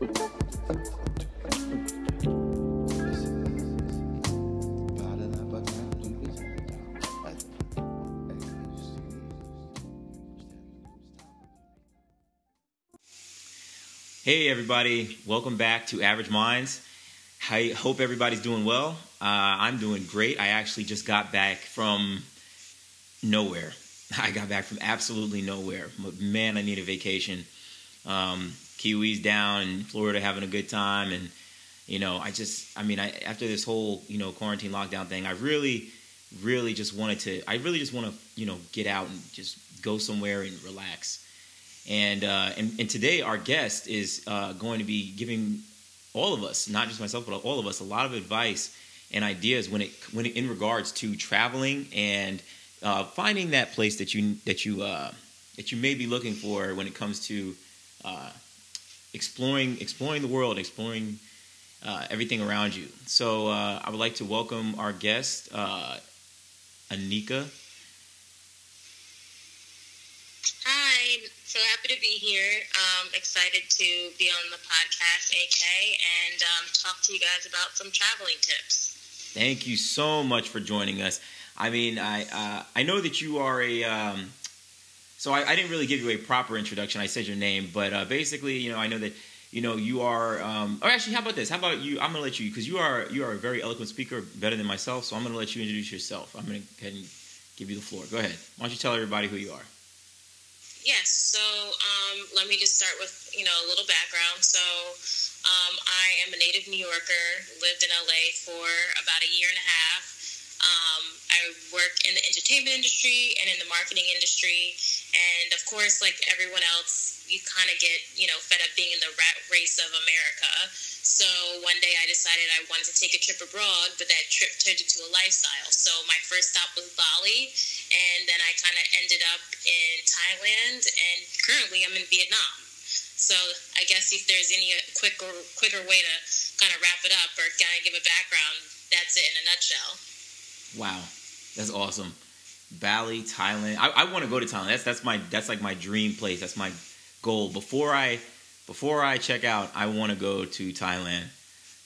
Hey, everybody. Welcome back to Average Minds. I hope everybody's doing well. Uh, I'm doing great. I actually just got back from nowhere. I got back from absolutely nowhere. Man, I need a vacation. Um, Kiwis down in Florida having a good time. And, you know, I just, I mean, I, after this whole, you know, quarantine lockdown thing, I really, really just wanted to, I really just want to, you know, get out and just go somewhere and relax. And, uh, and, and today our guest is uh, going to be giving all of us, not just myself, but all of us, a lot of advice and ideas when it when it, in regards to traveling and uh, finding that place that you that you uh, that you may be looking for when it comes to uh, exploring exploring the world, exploring uh, everything around you. So uh, I would like to welcome our guest, uh, Anika Hi, so happy to be here. Um, excited to be on the podcast, AK, and um, talk to you guys about some traveling tips. Thank you so much for joining us. I mean, I uh, I know that you are a. Um, so I, I, didn't really give you a proper introduction. I said your name, but uh, basically, you know, I know that you know you are. Um, or actually, how about this? How about you? I'm gonna let you because you are you are a very eloquent speaker, better than myself. So I'm gonna let you introduce yourself. I'm gonna give you the floor. Go ahead. Why don't you tell everybody who you are? Yes. So um, let me just start with you know a little background. So um, I am a native New Yorker. Lived in LA for about a year and a half. Um, I work in the entertainment industry and in the marketing industry, and of course, like everyone else, you kind of get you know fed up being in the rat race of America. So one day I decided I wanted to take a trip abroad, but that trip turned into a lifestyle. So my first stop was Bali, and then I kind of ended up in Thailand, and currently I'm in Vietnam. So I guess if there's any uh, quicker quicker way to kind of wrap it up or kind of give a background, that's it in a nutshell. Wow, that's awesome. Bali, Thailand. I, I want to go to Thailand. That's that's my that's like my dream place. That's my goal. Before I before I check out, I want to go to Thailand.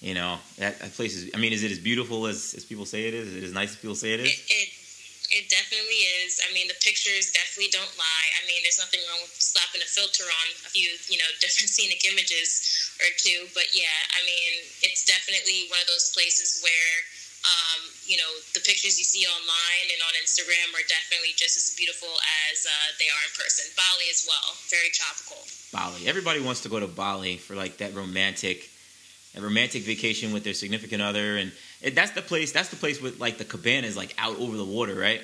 You know, that, that, place is. I mean, is it as beautiful as, as people say it is? Is it as nice as people say it is? It, it, it definitely is. I mean, the pictures definitely don't lie. I mean, there's nothing wrong with slapping a filter on a few, you know, different scenic images or two. But yeah, I mean, it's definitely one of those places where um, you know, the pictures you see online and on Instagram are definitely just as beautiful as uh, they are in person. Bali as well, very tropical. Bali. Everybody wants to go to Bali for like that romantic, a romantic vacation with their significant other, and it, that's the place. That's the place with like the cabana is like out over the water, right?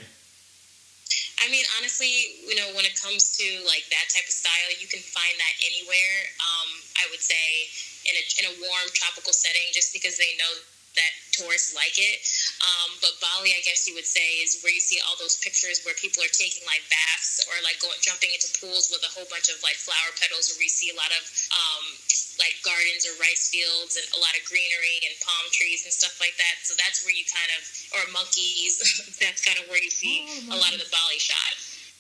I mean, honestly, you know, when it comes to like that type of style, you can find that anywhere. Um, I would say in a in a warm tropical setting, just because they know that tourists like it. Um, but Bali, I guess you would say, is where you see all those pictures where people are taking like baths or like going jumping into pools with a whole bunch of like flower petals, where we see a lot of um, like gardens or rice fields and a lot of greenery and palm trees and stuff like that. So that's where you kind of or monkeys. that's kind of where you see oh, a lot of the Bali shot.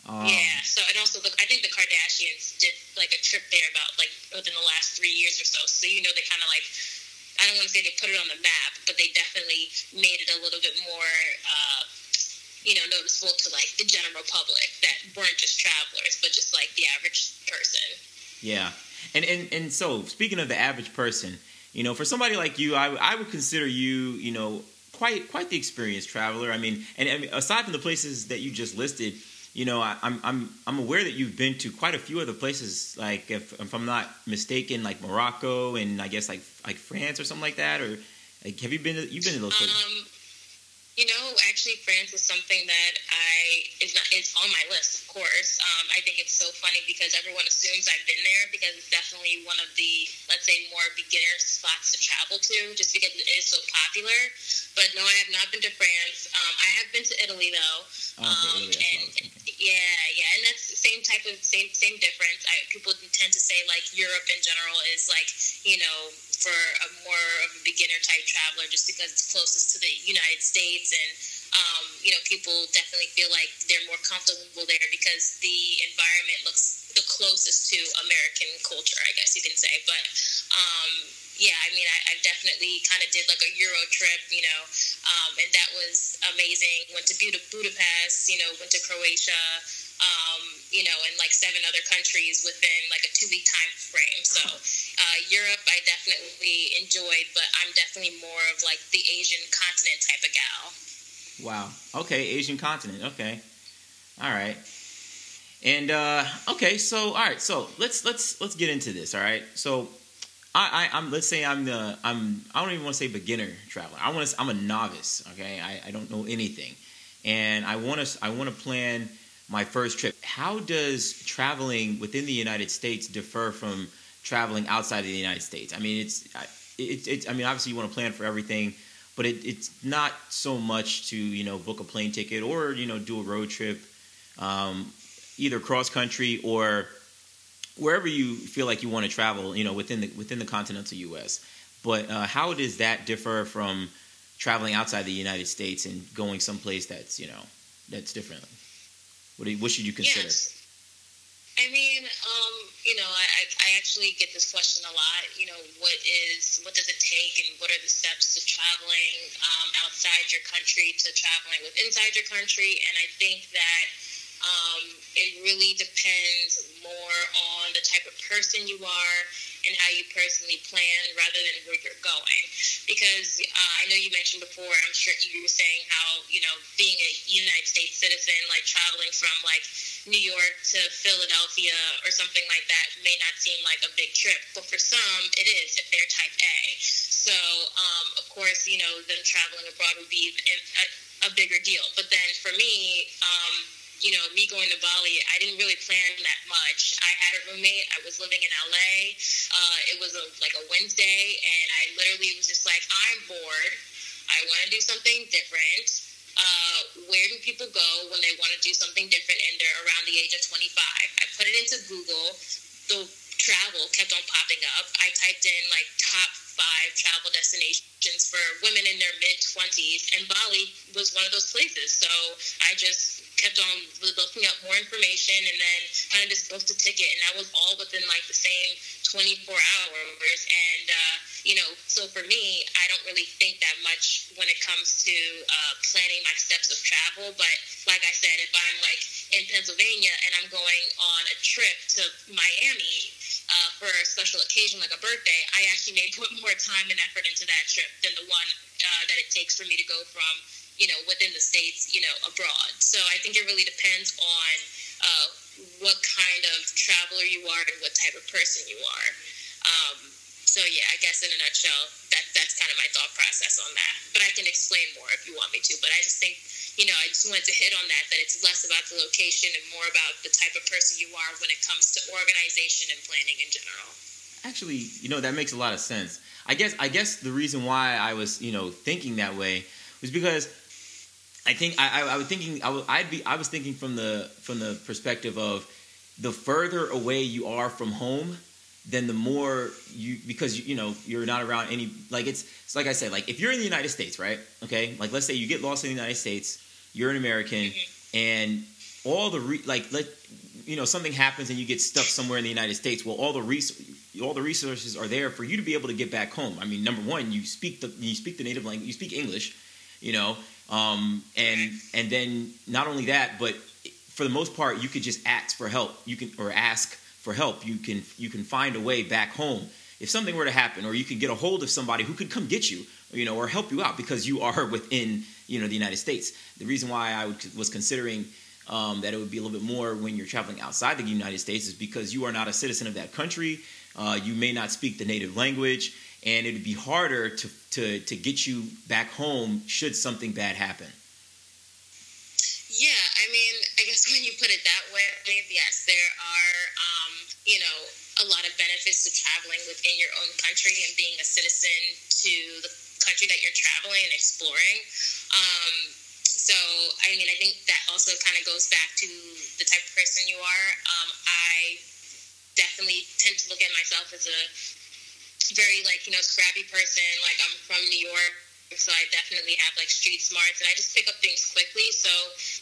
Um, yeah. So and also, the, I think the Kardashians did like a trip there about like within the last three years or so. So you know they kind of like I don't want to say they put it on the map, but they definitely made it a little bit more, uh, you know, noticeable to like the general public that weren't just travelers, but just like the average person. Yeah, and and and so speaking of the average person, you know, for somebody like you, I I would consider you, you know, quite quite the experienced traveler. I mean, and, and aside from the places that you just listed you know, I, am I'm I'm aware that you've been to quite a few other places. Like, if, if I'm not mistaken, like Morocco and I guess like like France or something like that. Or like, have you been? To, you've been to those places? Um, you know, actually, France is something that I is not is on my list. Of course, um, I think it's so funny because everyone assumes I've been there because it's definitely one of the let's say more beginner spots to travel to, just because it is so popular. But no, I have not been to France. Um, I have been to Italy though, oh, um, and yeah, yeah, and that's the same type of same same difference. I, people tend to say like Europe in general is like you know for a more of a beginner type traveler just because it's closest to the United States and um, you know people definitely feel like they're more comfortable there because the environment looks the closest to American culture, I guess you can say. But Um, yeah, I mean, I, I definitely kind of did like a Euro trip, you know, um, and that was amazing. Went to Budapest, you know, went to Croatia, um, you know, in like seven other countries within like a two week time frame. So uh, Europe, I definitely enjoyed, but I'm definitely more of like the Asian continent type of gal. Wow. Okay, Asian continent. Okay. All right. And uh, okay, so all right, so let's let's let's get into this. All right, so I, I am let's say I'm the I'm I don't even want to say beginner traveler. I want to I'm a novice. Okay, I, I don't know anything, and I want to I want to plan my first trip. How does traveling within the United States differ from traveling outside of the United States? I mean, it's it's it's I mean obviously you want to plan for everything, but it, it's not so much to you know book a plane ticket or you know do a road trip, um, either cross country or wherever you feel like you want to travel, you know, within the within the continental U.S. But uh, how does that differ from traveling outside the United States and going someplace that's you know that's different? What, do you, what should you consider? Yes. I mean, um, you know, I, I actually get this question a lot. You know, what is what does it take, and what are the steps to traveling um, outside your country to traveling with inside your country? And I think that um, it really depends more on the type of person you are and how you personally plan rather than where you're going. Because uh, I know you mentioned before, I'm sure you were saying how, you know, being a United States citizen, like traveling from like New York to Philadelphia or something like that may not seem like a big trip. But for some, it is if they're type A. So, um, of course, you know, them traveling abroad would be a, a bigger deal. But then for me, um, you know, me going to Bali, I didn't really plan that much. I had a roommate. I was living in LA. Uh, it was a, like a Wednesday, and I literally was just like, I'm bored. I want to do something different. Uh, where do people go when they want to do something different and they're around the age of 25? I put it into Google. The travel kept on popping up. I typed in like top five travel destinations for women in their mid 20s, and Bali was one of those places. So I just kept on looking up more information and then kind of just booked a ticket and that was all within like the same 24 hours and uh, you know so for me i don't really think that much when it comes to uh, planning my steps of travel but like i said if i'm like in pennsylvania and i'm going on a trip to miami uh, for a special occasion like a birthday i actually may put more time and effort into that trip than the one uh, that it takes for me to go from you know, within the states, you know, abroad. So I think it really depends on uh, what kind of traveler you are and what type of person you are. Um, so yeah, I guess in a nutshell, that that's kind of my thought process on that. But I can explain more if you want me to. But I just think, you know, I just wanted to hit on that that it's less about the location and more about the type of person you are when it comes to organization and planning in general. Actually, you know, that makes a lot of sense. I guess I guess the reason why I was, you know, thinking that way was because I think I, I, I was thinking I was I'd be I was thinking from the from the perspective of the further away you are from home, then the more you because you, know you're not around any like it's it's like I said like if you're in the United States right okay like let's say you get lost in the United States you're an American and all the re, like let you know something happens and you get stuck somewhere in the United States well all the res- all the resources are there for you to be able to get back home I mean number one you speak the you speak the native language you speak English you know um, and and then not only that, but for the most part, you could just ask for help. You can or ask for help. You can you can find a way back home if something were to happen, or you could get a hold of somebody who could come get you, you know, or help you out because you are within you know the United States. The reason why I was considering um, that it would be a little bit more when you're traveling outside the United States is because you are not a citizen of that country. Uh, you may not speak the native language and it would be harder to, to, to get you back home should something bad happen. Yeah, I mean, guess when you put it that way, yes, there are, um, you know, a lot of benefits to traveling within your own country and being a citizen to the country that you're traveling and exploring. Um, so, I mean, I think that also kind of goes back to the type of person you are. Um, I definitely tend to look at myself as a very like you know scrappy person. Like I'm from New York. So I definitely have like street smarts, and I just pick up things quickly. So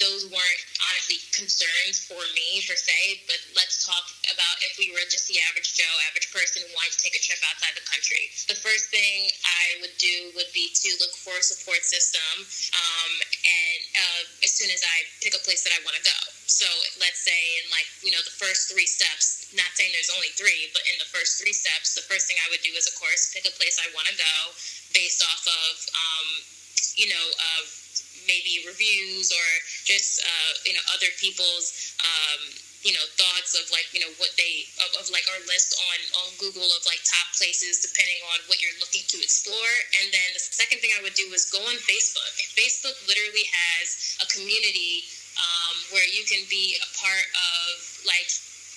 those weren't honestly concerns for me per se. But let's talk about if we were just the average Joe, average person who wanted to take a trip outside the country. The first thing I would do would be to look for a support system, um, and uh, as soon as I pick a place that I want to go. So let's say in like you know the first three steps. Not saying there's only three, but in the first three steps, the first thing I would do is of course pick a place I want to go based off of, um, you know, uh, maybe reviews or just, uh, you know, other people's, um, you know, thoughts of like, you know, what they, of, of, like our list on, on Google of like top places depending on what you're looking to explore. And then the second thing I would do is go on Facebook. Facebook literally has a community um, where you can be a part of like,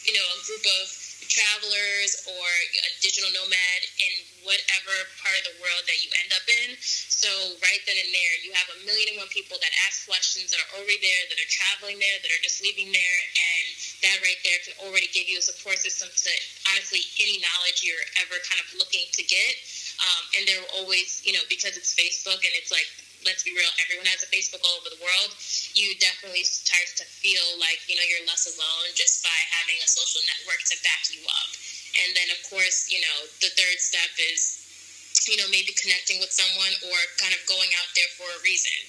you know, a group of travelers or a digital nomad in whatever part of the world that you end up in. So right then and there, you have a million and one people that ask questions that are already there, that are traveling there, that are just leaving there, and that right there can already give you a support system to honestly any knowledge you're ever kind of looking to get. Um, and they're always, you know, because it's Facebook and it's like let's be real, everyone has a Facebook all over the world. You definitely start to feel like, you know, you're less alone just by having a social network to back you up. And then, of course, you know, the third step is, you know, maybe connecting with someone or kind of going out there for a reason.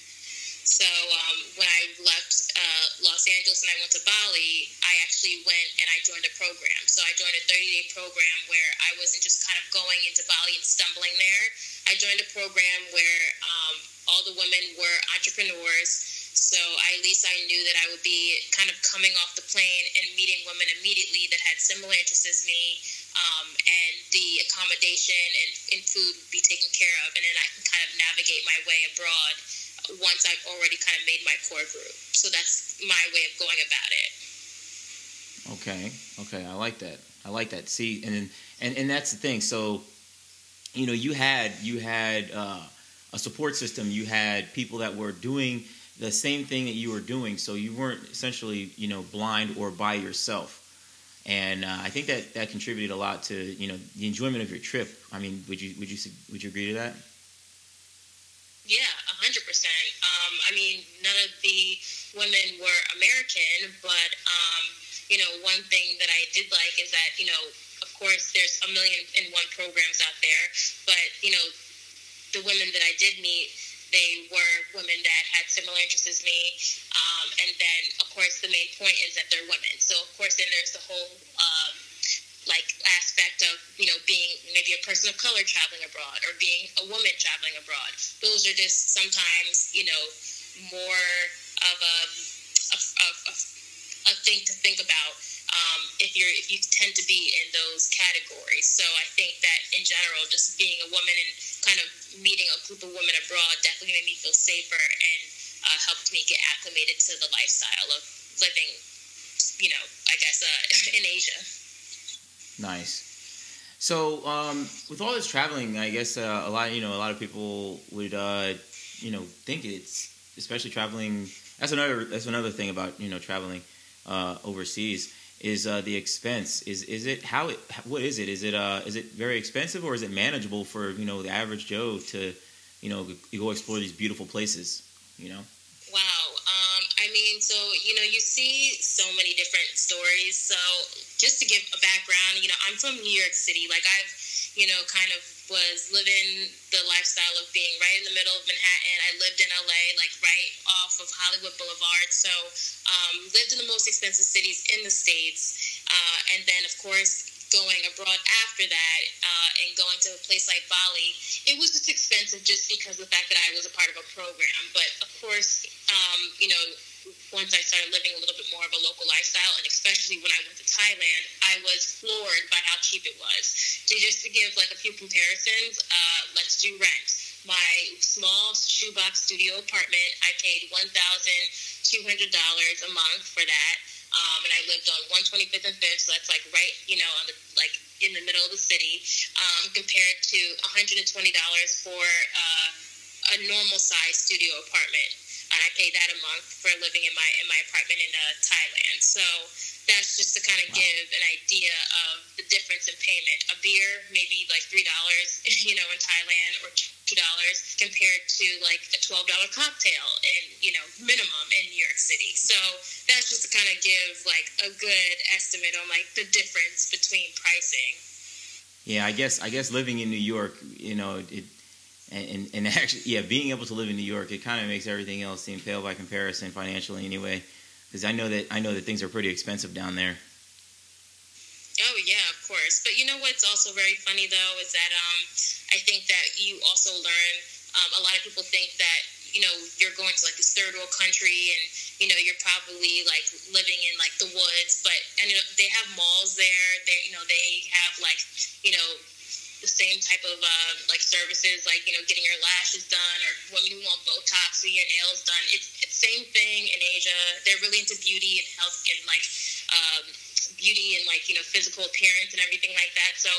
So um, when I left uh, Los Angeles and I went to Bali, I actually went and I joined a program. So I joined a 30 day program where I wasn't just kind of going into Bali and stumbling there. I joined a program where um, all the women were entrepreneurs. So I, at least I knew that I would be kind of coming off the plane and meeting women immediately that had similar interests as me, um, and the accommodation and, and food would be taken care of, and then I can kind of navigate my way abroad once I've already kind of made my core group. So that's my way of going about it. Okay, okay, I like that. I like that. See, and and and that's the thing. So, you know, you had you had. Uh, a support system. You had people that were doing the same thing that you were doing, so you weren't essentially, you know, blind or by yourself. And uh, I think that that contributed a lot to you know the enjoyment of your trip. I mean, would you would you would you agree to that? Yeah, hundred um, percent. I mean, none of the women were American, but um, you know, one thing that I did like is that you know, of course, there's a million and one programs out there, but you know, the women that I did meet, they were women that had similar interests as me. Um, and then, of course, the main point is that they're women. So, of course, then there's the whole um, like aspect of you know being maybe a person of color traveling abroad or being a woman traveling abroad. Those are just sometimes you know more of a a, a, a thing to think about um, if you're if you tend to be in those categories. So I think that in general, just being a woman and kind of meeting a group of women abroad definitely made me feel safer and uh, helped me get acclimated to the lifestyle of living, you know, I guess uh, in Asia. Nice. So, um, with all this traveling, I guess uh, a lot, you know, a lot of people would, uh, you know, think it's especially traveling. That's another. That's another thing about you know traveling uh, overseas is uh, the expense. Is is it how it what is it? Is it uh is it very expensive or is it manageable for you know the average Joe to you know go explore these beautiful places? You know. Wow. Um, I mean, so you know, you see so many different stories. So just to give a background, you know, I'm from New York City. Like I've you know kind of was living the lifestyle of being right in the middle of Manhattan. I lived in LA, like right off of Hollywood Boulevard. So, um, lived in the most expensive cities in the States. Uh, and then, of course, going abroad after that uh, and going to a place like Bali, it was just expensive just because of the fact that I was a part of a program. But of course, um, you know, once I started living a little bit more of a local lifestyle, and especially when I went to Thailand, I was floored by how cheap it was. So just to give like a few comparisons, uh, let's do rent. My small shoebox studio apartment, I paid one thousand two hundred dollars a month for that, and I lived on one twenty fifth and Fifth, so that's like right, you know, on the like in the middle of the city. Um, compared to one hundred and twenty dollars for uh, a normal size studio apartment and I pay that a month for living in my in my apartment in uh, Thailand. So that's just to kind of wow. give an idea of the difference in payment. A beer maybe like three dollars, you know, in Thailand, or dollars compared to like a twelve dollar cocktail and you know minimum in New York City. So that's just to kind of give like a good estimate on like the difference between pricing. Yeah, I guess I guess living in New York, you know, it and, and actually, yeah, being able to live in New York, it kind of makes everything else seem pale by comparison financially, anyway. Because I know that I know that things are pretty expensive down there. Course. But you know what's also very funny though is that um, I think that you also learn. Um, a lot of people think that you know you're going to like this third world country and you know you're probably like living in like the woods, but and you know, they have malls there. They you know they have like you know the same type of uh, like services, like you know, getting your lashes done or women who want Botox or your nails done. It's, it's same thing in Asia. They're really into beauty and health and like um, beauty and like you know physical appearance and everything like that. So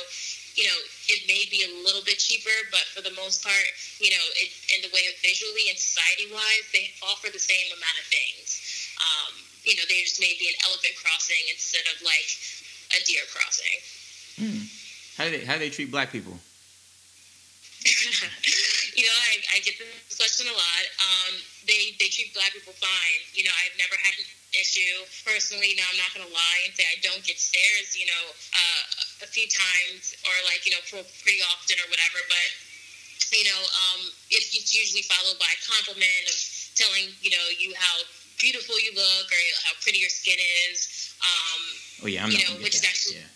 you know, it may be a little bit cheaper, but for the most part, you know, it, in the way of visually and society wise, they offer the same amount of things. Um, you know, they just may be an elephant crossing instead of like a deer crossing. Hmm. How do they how do they treat black people? you know, I, I get this question a lot. Um, they they treat black people fine. You know, I've never had an issue personally. Now I'm not going to lie and say I don't get stares. You know, uh, a few times or like you know pretty often or whatever. But you know, um, it's, it's usually followed by a compliment of telling you know you how beautiful you look or how pretty your skin is. Um, oh yeah, I'm you not know, which that. is actually yeah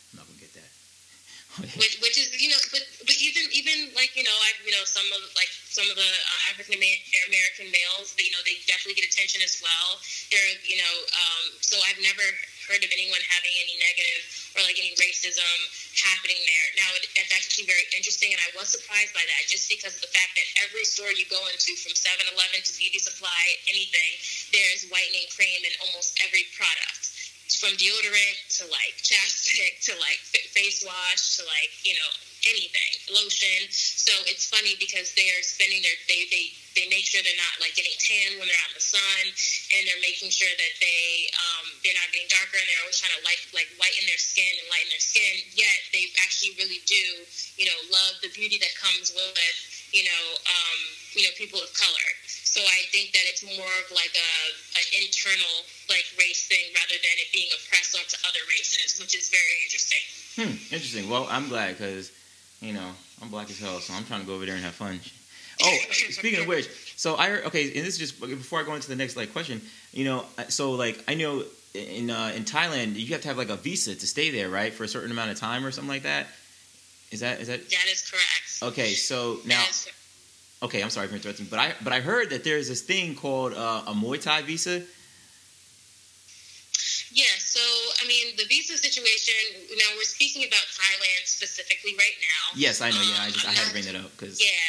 which, which is you know, but but even even like you know, I've, you know some of like some of the uh, African American males, you know, they definitely get attention as well. They're you know, um, so I've never heard of anyone having any negative or like any racism happening there. Now it, it's actually very interesting, and I was surprised by that just because of the fact that every store you go into, from 7-Eleven to beauty supply, anything, there's whitening cream in almost every product from deodorant to like chapstick to like face wash to like you know anything lotion so it's funny because they're spending their they they they make sure they're not like getting tan when they're out in the sun and they're making sure that they um, they're not getting darker and they're always trying to like like whiten their skin and lighten their skin yet they actually really do you know love the beauty that comes with you know um, you know people of color so I think that it's more of like a an internal like race thing rather than it being oppressed onto other races, which is very interesting. Hmm, interesting. Well, I'm glad because you know I'm black as hell, so I'm trying to go over there and have fun. Oh, speaking of which, so I okay, and this is just before I go into the next like question. You know, so like I know in uh, in Thailand you have to have like a visa to stay there, right, for a certain amount of time or something like that. Is that is that? That is correct. Okay, so now. Okay, I'm sorry for interrupting, but I but I heard that there's this thing called uh, a Muay Thai visa yeah, so I mean, the visa situation. Now we're speaking about Thailand specifically right now. Yes, I know. Um, yeah, I just I'm I had to bring that up because. Yeah,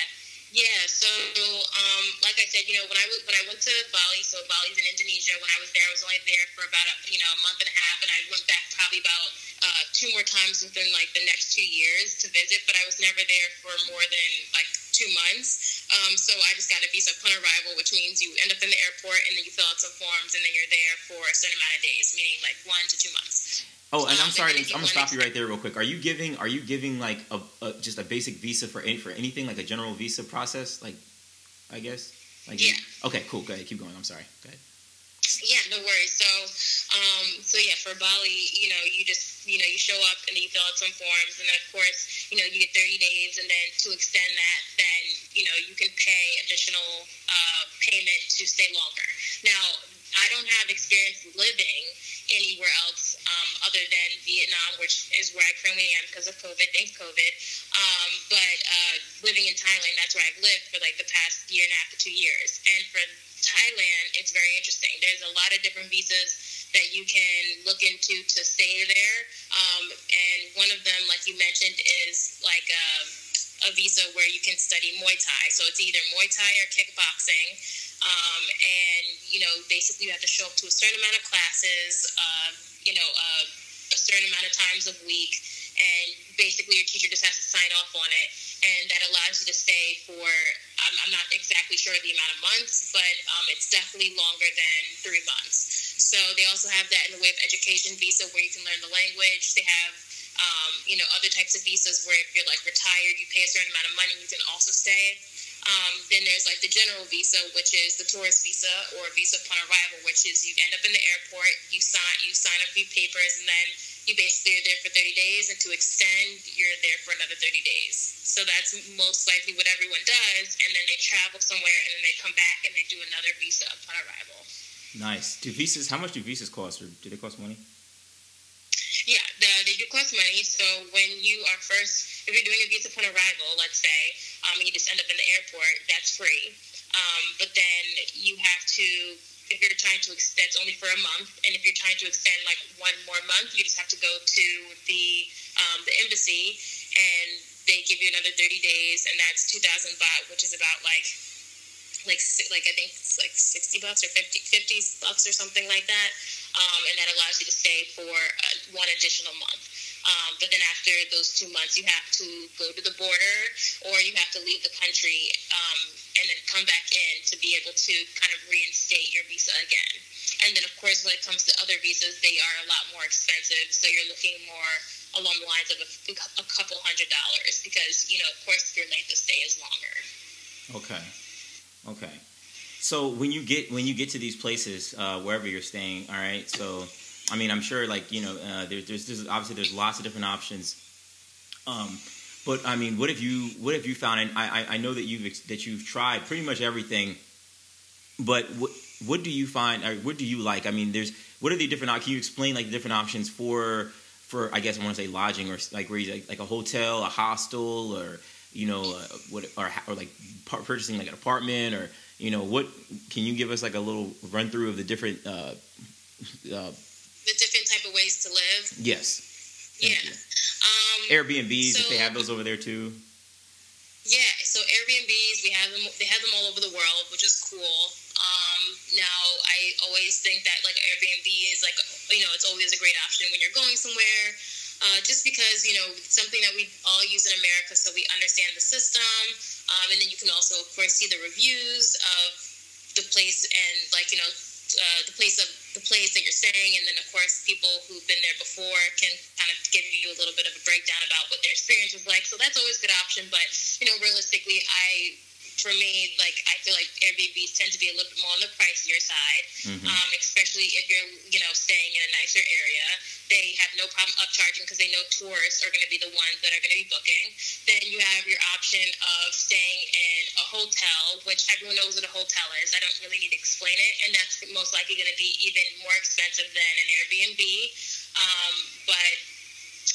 yeah. So, um, like I said, you know, when I when I went to Bali, so Bali's in Indonesia. When I was there, I was only there for about a, you know a month and a half, and I went back probably about uh, two more times within like the next two years to visit. But I was never there for more than like two months. Um, so I just got a visa upon arrival, which means you end up in the airport and then you fill out some forms and then you're there for a certain amount of days, meaning like one to two months. Oh, and I'm um, sorry, I'm gonna stop you right there real quick. Are you giving are you giving like a, a just a basic visa for any for anything like a general visa process? Like, I guess. Like, yeah. Okay, cool. Go ahead. Keep going. I'm sorry. Go ahead. Yeah, no worries. So, um, so yeah, for Bali, you know, you just, you know, you show up and you fill out some forms, and then of course, you know, you get 30 days, and then to extend that, then you know, you can pay additional uh, payment to stay longer. Now, I don't have experience living anywhere else um, other than Vietnam, which is where I currently am because of COVID. Thanks, COVID. Um, but uh, living in Thailand, that's where I've lived for like the past year and a half to two years. And for Thailand, it's very interesting. There's a lot of different visas that you can look into to stay there. Um, and one of them, like you mentioned, is like a, a, visa where you can study Muay Thai. So it's either Muay Thai or kickboxing. Um, and, you know, basically you have to show up to a certain amount of classes, uh, you know, uh, a certain amount of times a week. And basically your teacher just has to sign off on it and that allows you to stay for I'm, I'm not exactly sure the amount of months, but um, it's definitely longer than three months. So they also have that in the way of education visa where you can learn the language. They have um, you know other types of visas where if you're like retired, you pay a certain amount of money, you can also stay. Um, then there's like the general visa, which is the tourist visa or visa upon arrival, which is you end up in the airport, you sign you sign a few papers, and then you basically are there for 30 days, and to extend, you're there for another 30 days. So that's most likely what everyone does, and then they travel somewhere, and then they come back and they do another visa upon arrival. Nice. Do visas? How much do visas cost, or do they cost money? Yeah, the, they do cost money. So when you are first, if you're doing a visa upon arrival, let's say, um, you just end up in the airport, that's free. Um, but then you have to if you're trying to it's only for a month, and if you're trying to extend like one more month, you just have to go to the um, the embassy, and they give you another 30 days, and that's 2,000 baht, which is about like like like I think it's like 60 bucks or 50, 50 bucks or something like that, um, and that allows you to stay for uh, one additional month. Um, but then after those two months, you have to go to the border or you have to leave the country um, and then come back in to be able to kind of reinstate your visa again. And then, of course, when it comes to other visas, they are a lot more expensive. So you're looking more along the lines of a, a couple hundred dollars because, you know, of course, your length of stay is longer. Okay. Okay. So when you get when you get to these places, uh, wherever you're staying, all right. So I mean, I'm sure like you know, uh, there, there's, there's obviously there's lots of different options. Um, but I mean, what have you what have you found? And I, I know that you've that you've tried pretty much everything. But what what do you find? Or what do you like? I mean, there's what are the different? Can you explain like the different options for for I guess I want to say lodging or like where you like, like a hotel, a hostel, or you know uh, what or or like purchasing like an apartment or you know what? Can you give us like a little run through of the different uh, uh, the different type of ways to live. Yes. Thank yeah. Um, Airbnbs, so, if they have those over there too. Yeah. So Airbnbs, we have them. They have them all over the world, which is cool. Um, now, I always think that like Airbnb is like you know it's always a great option when you're going somewhere. Uh, just because you know something that we all use in America, so we understand the system, um, and then you can also, of course, see the reviews of the place and like you know uh, the place of the place that you're staying, and then of course people who've been there before can kind of give you a little bit of a breakdown about what their experience was like. So that's always a good option. But you know, realistically, I for me, like I feel like Airbnbs tend to be a little bit more on the pricier side, mm-hmm. um, especially if you're you know staying in a nicer area. They have no problem upcharging because they know tourists are going to be the ones that are going to be booking. Then you have your option of staying in a hotel, which everyone knows what a hotel is. I don't really need to explain it, and that's most likely going to be even more expensive than an Airbnb. Um, but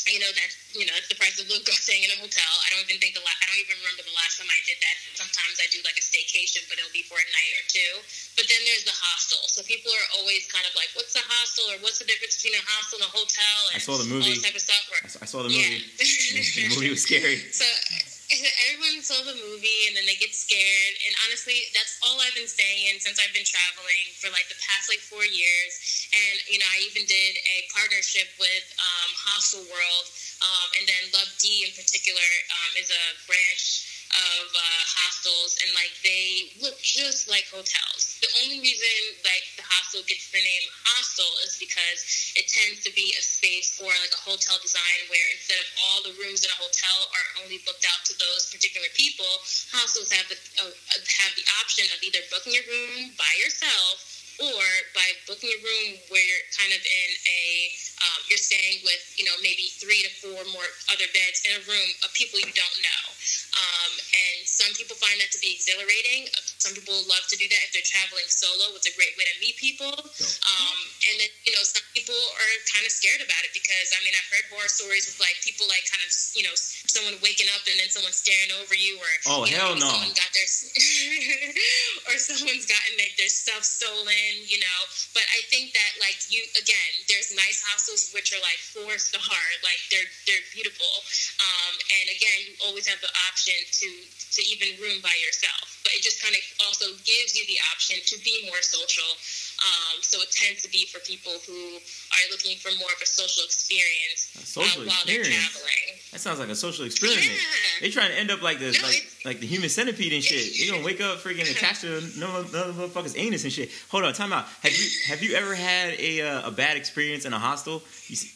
you know that's you know that's the price of staying in a hotel. I don't even think the la- I don't even remember the last time I did that. Sometimes I do like a staycation, but it'll be for a night or two. But then there's the hostel. So people are always kind of like, "What's a hostel?" or "What's the difference between a hostel and a hotel?" And I saw the movie. All this type of stuff. Or, I saw the movie. Yeah. the movie was scary. So everyone saw the movie and then they get scared. And honestly, that's all I've been staying in since I've been traveling for like the past like four years. And you know, I even did a partnership with um, Hostel World, um, and then Lub d in particular um, is a branch of uh, hostels, and like they look just like hotels. The only reason like the hostel gets the name hostel is because it tends to be a space for like a hotel design where instead of all the rooms in a hotel are only booked out to those particular people, hostels have the uh, have the option of either booking your room by yourself or by booking a room where you're kind of in a um, you're staying with you know maybe three to four more other beds in a room of people you don't know um, and some people find that to be exhilarating some people love to do that if they're traveling solo it's a great way to meet people um, and then you know some people are kind of scared about it because i mean i've heard horror stories with like people like kind of you know someone waking up and then someone staring over you or oh you hell know, no someone got their or someone's gotten like their stuff stolen you know. But I think that like you again, there's nice hostels which are like four star, like they're they're beautiful. Um, and again, you always have the option to to even room by yourself. But it just kind of also gives you the option to be more social. Um, so it tends to be for people who are looking for more of a social experience a social uh, while experience. they're traveling. That sounds like a social experiment. Yeah. They're trying to end up like the no, like, like the human centipede and shit. They're gonna wake up freaking attached to another motherfucker's anus and shit. Hold on, time out. Have you have you ever had a uh, a bad experience in a hostel? You see-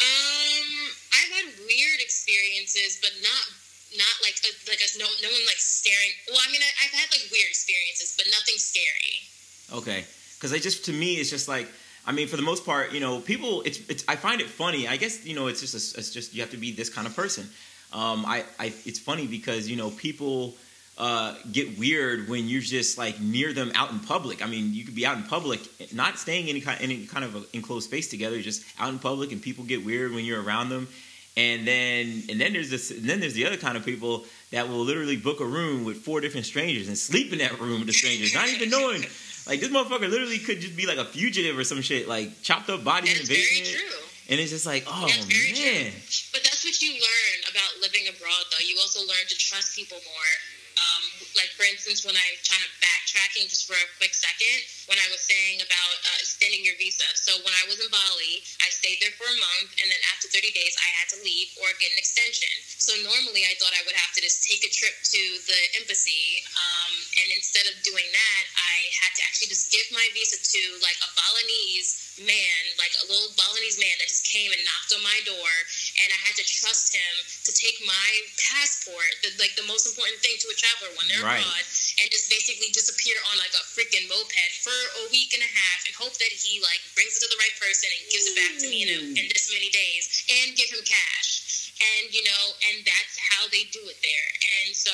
um, I've had weird experiences, but not not like a, like a, no no one like staring. Well, I mean, I, I've had like weird experiences, but nothing scary. Okay, because I just to me it's just like I mean for the most part you know people it's it's I find it funny I guess you know it's just a, it's just you have to be this kind of person. Um, I, I it's funny because you know people uh, get weird when you're just like near them out in public. I mean, you could be out in public, not staying any kind, any kind of enclosed space together, just out in public, and people get weird when you're around them. And then and then there's this and then there's the other kind of people that will literally book a room with four different strangers and sleep in that room with the strangers, not even knowing. Like this motherfucker literally could just be like a fugitive or some shit, like chopped up body That's in the basement. very true. And it's just like, oh That's man. true. But that's what you learn about living abroad, though. You also learn to trust people more. Um, like, for instance, when I'm trying to backtracking just for a quick second, when I was saying about uh, extending your visa. So when I was in Bali, I stayed there for a month, and then after 30 days, I had to leave or get an extension. So normally, I thought I would have to just take a trip to the embassy, um, and instead of doing that, I had to actually just give my visa to like a Balinese man, like a little Balinese man that just came and knocked on my door, and I had to trust him to take my passport, the, like the most important thing to a traveler when they're Right. abroad, and just basically disappear on like a freaking moped for a week and a half, and hope that he like brings it to the right person and gives it back to me in, a, mm. in this many days, and give him cash. And you know, and that's how they do it there. And so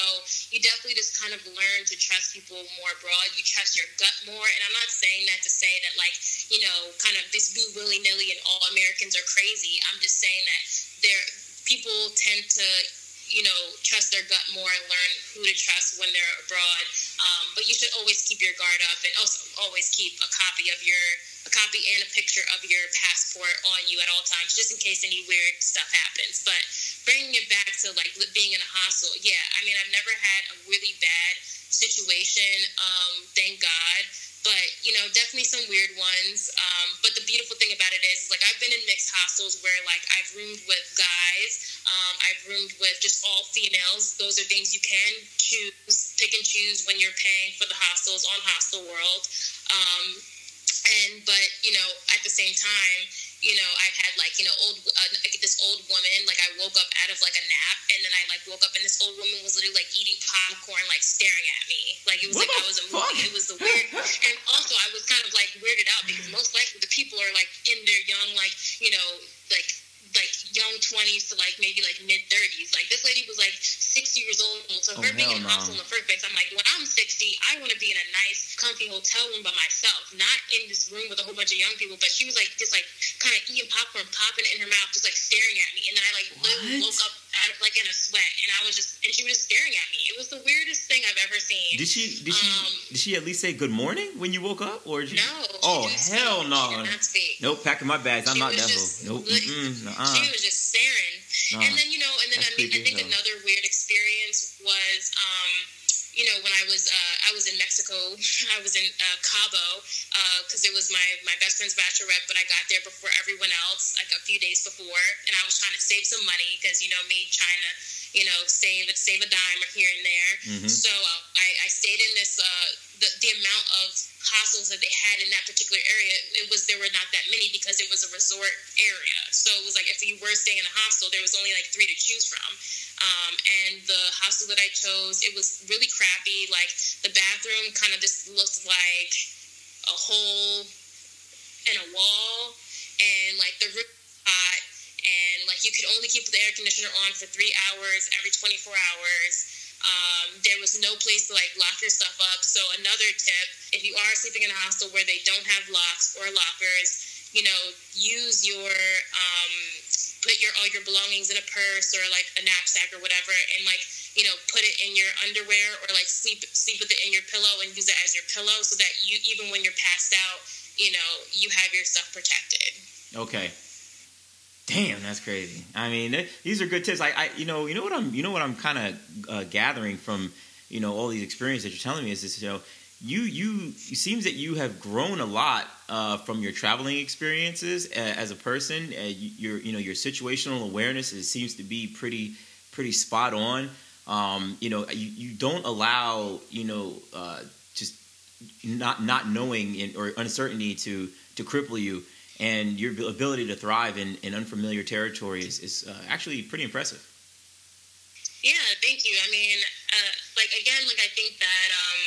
you definitely just kind of learn to trust people more broad. You trust your gut more. And I'm not saying that to say that like you know, kind of this be willy nilly and all Americans are crazy. I'm just saying that there people tend to you know trust their gut more and learn who to trust when they're abroad. Um, but you should always keep your guard up and also always keep a copy of your a copy and a picture of your passport on you at all times, just in case any weird stuff happens. But bringing it back to like being in a hostel, yeah, I mean I've never had a really bad situation, um, thank God. But you know, definitely some weird ones. Um, but the beautiful thing about it is, like, I've been in mixed hostels where, like, I've roomed with guys, um, I've roomed with just all females. Those are things you can choose, pick and choose when you're paying for the hostels on Hostel World. Um, and but you know, at the same time, you know, I've had like you know old uh, like this old woman. Like I woke up out of like a nap, and then I like woke up, and this old woman was literally like eating popcorn, like staring at me, like it was What like I was a movie. It was the weird, and also I was kind of like weirded out because most likely the people are like in their young, like you know, like like young twenties to like maybe like mid thirties. Like this lady was like sixty years old, so Oh, her being in a no. in the first place, I'm like, when I'm sixty, I want to be in a nice, comfy hotel room by myself, not in this room with a whole bunch of young people. But she was like just like kind of eating popcorn, popping it in her mouth, just like staring at me, and then I like woke up like in a sweat, and I was just and she was just staring at me. It was the weirdest thing I've ever seen. Did she did she Um, did she at least say good morning when you woke up or did no. she Oh didn't speak. hell no. speak. Nope, packing my bags. I'm not that just. Nope. nuh-uh. She was just staring. And then you know, and then I mean, I think hell. another weird experience was, um, you know, when I was uh, I was in Mexico, I was in uh, Cabo because it was my my best friend's bachelorette, but I got there before everyone else, like a few days before, and I was trying to save some money because you know me trying to, you know, save save a dime here and there. Mhm. So uh, I, I stayed in this uh, the the amount of hostels that they had in that particular area. It was there were not that many because it was a resort area. So it was like if you were staying in a hostel, there was only like three to choose from. Um, and the hostel that I chose, it was really crappy. Like the bathroom kind of just looked like a hole in a wall, and like the roof hot, and like you could only keep the air conditioner on for three hours every 24 hours. Um, there was no place to like lock your stuff up. So another tip: if you are sleeping in a hostel where they don't have locks or lockers, you know, use your um, put your all your belongings in a purse or like a knapsack or whatever, and like you know put it in your underwear or like sleep sleep with it in your pillow and use it as your pillow so that you even when you're passed out, you know, you have your stuff protected. Okay. Damn, that's crazy. I mean, these are good tips. I, I, you know, you know what I'm, you know what I'm kind of uh, gathering from, you know, all these experiences that you're telling me is this, you know, you, you, it seems that you have grown a lot uh, from your traveling experiences uh, as a person. Uh, your, you know, your situational awareness it seems to be pretty, pretty spot on. Um, you know, you, you don't allow, you know, uh, just not not knowing or uncertainty to to cripple you and your ability to thrive in, in unfamiliar territory is, is uh, actually pretty impressive. Yeah, thank you. I mean, uh, like again, like I think that um,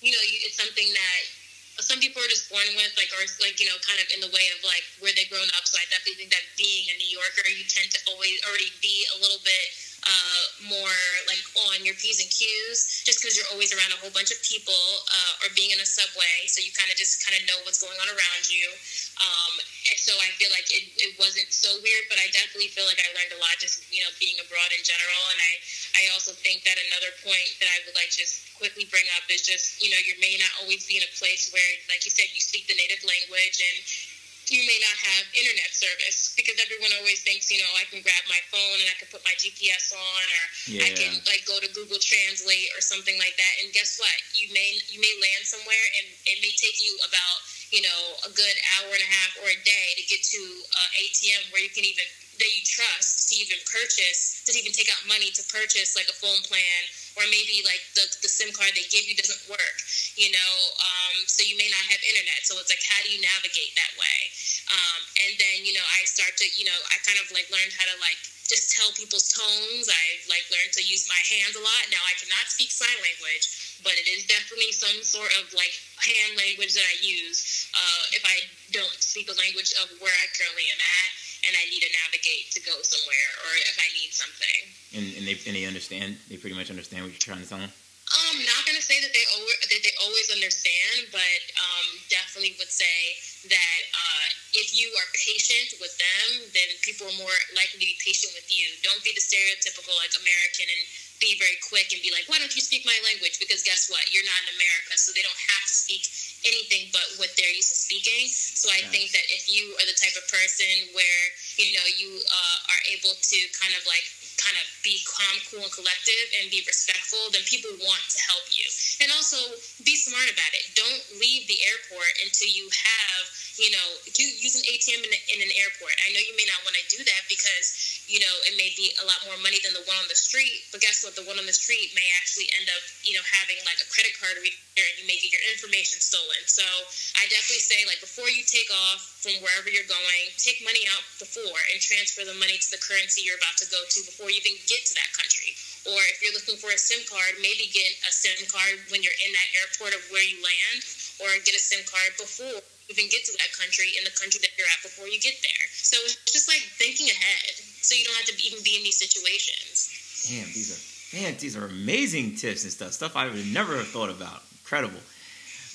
you know, it's something that some people are just born with, like, or like you know, kind of in the way of like where they've grown up. So I definitely think that being a New Yorker, you tend to always already be a little bit uh, more on your P's and Q's just because you're always around a whole bunch of people uh, or being in a subway. So you kind of just kind of know what's going on around you. Um, and so I feel like it, it wasn't so weird, but I definitely feel like I learned a lot just, you know, being abroad in general. And I, I also think that another point that I would like just quickly bring up is just, you know, you may not always be in a place where, like you said, you speak the native language and you may not have internet service because everyone always thinks, you know, I can grab my phone and I can put my GPS on or yeah. I can like go to Google Translate or something like that. And guess what? You may you may land somewhere and it may take you about, you know, a good hour and a half or a day to get to uh, ATM where you can even that you trust to even purchase to even take out money to purchase like a phone plan or maybe like the, the SIM card they give you doesn't work, you know, um, so you may not have internet. So it's like, how do you navigate that way? Um, and then, you know, I start to, you know, I kind of like learned how to like just tell people's tones. I like learned to use my hands a lot. Now I cannot speak sign language, but it is definitely some sort of like hand language that I use uh, if I don't speak the language of where I currently am at and I need to navigate to go somewhere or if I need something. And, and they and they understand. They pretty much understand what you're trying to tell them. Um, not gonna say that they always, that they always understand, but um, definitely would say that uh, if you are patient with them, then people are more likely to be patient with you. Don't be the stereotypical like American and be very quick and be like, why don't you speak my language? Because guess what? You're not in America, so they don't have to speak anything but what they're used to speaking. So I think that if you are the type of person where you know you uh, are able to kind of like kind of be calm, cool, and collective and be respectful, then people want to help you. And also be smart about it. Don't leave the airport until you have, you know, use an ATM in, in an airport. I know you may not want to do that because you know, it may be a lot more money than the one on the street. But guess what? The one on the street may actually end up, you know, having like a credit card reader and you may get your information stolen. So I definitely say, like, before you take off from wherever you're going, take money out before and transfer the money to the currency you're about to go to before you even get to that country. Or if you're looking for a SIM card, maybe get a SIM card when you're in that airport of where you land, or get a SIM card before even get to that country in the country that you're at before you get there. So it's just like thinking ahead, so you don't have to even be in these situations. Damn, these are man, these are amazing tips and stuff. Stuff I would never have thought about. Incredible.